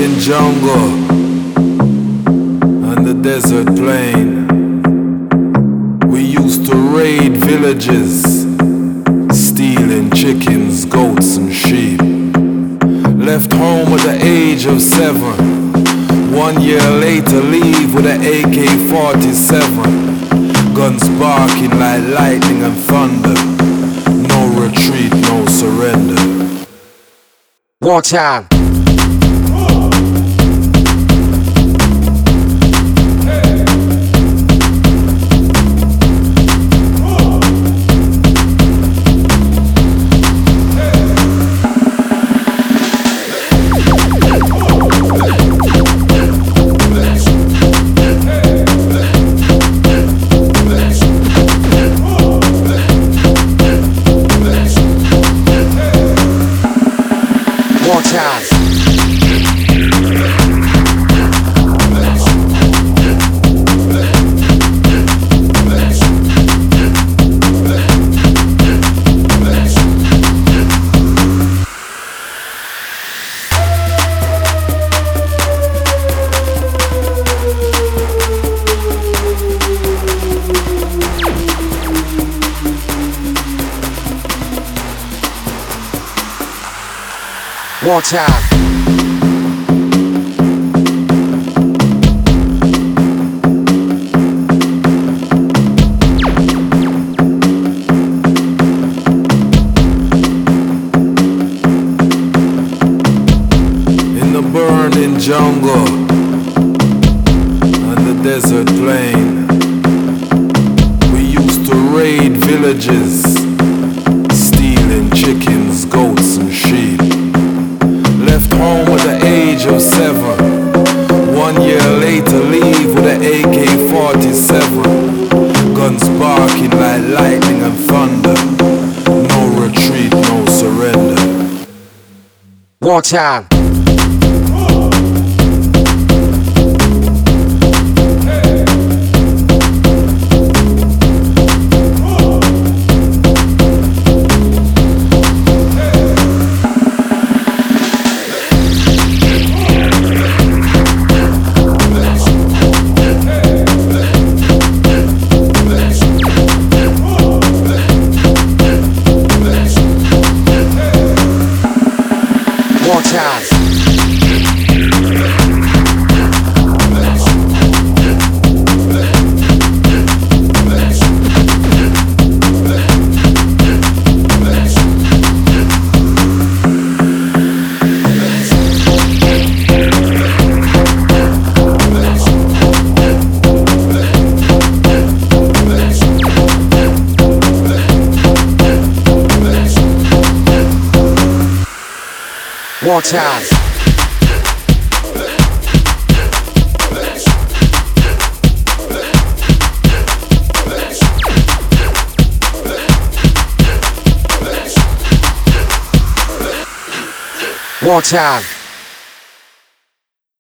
burning jungle and the desert plain, we used to raid villages, stealing chickens, goats, and sheep. Left home at the age of seven. One year later, leave with an AK 47. Guns barking like lightning and thunder. No retreat, no surrender. Wartime. Wartime. The burning jungle and the desert plain, we used to raid villages, stealing chickens, goats, and sheep. Home at the age of seven. One year later, leave with an AK 47. Guns barking like lightning and thunder. No retreat, no surrender. Wartime. Wartime. Wartime. Wartime.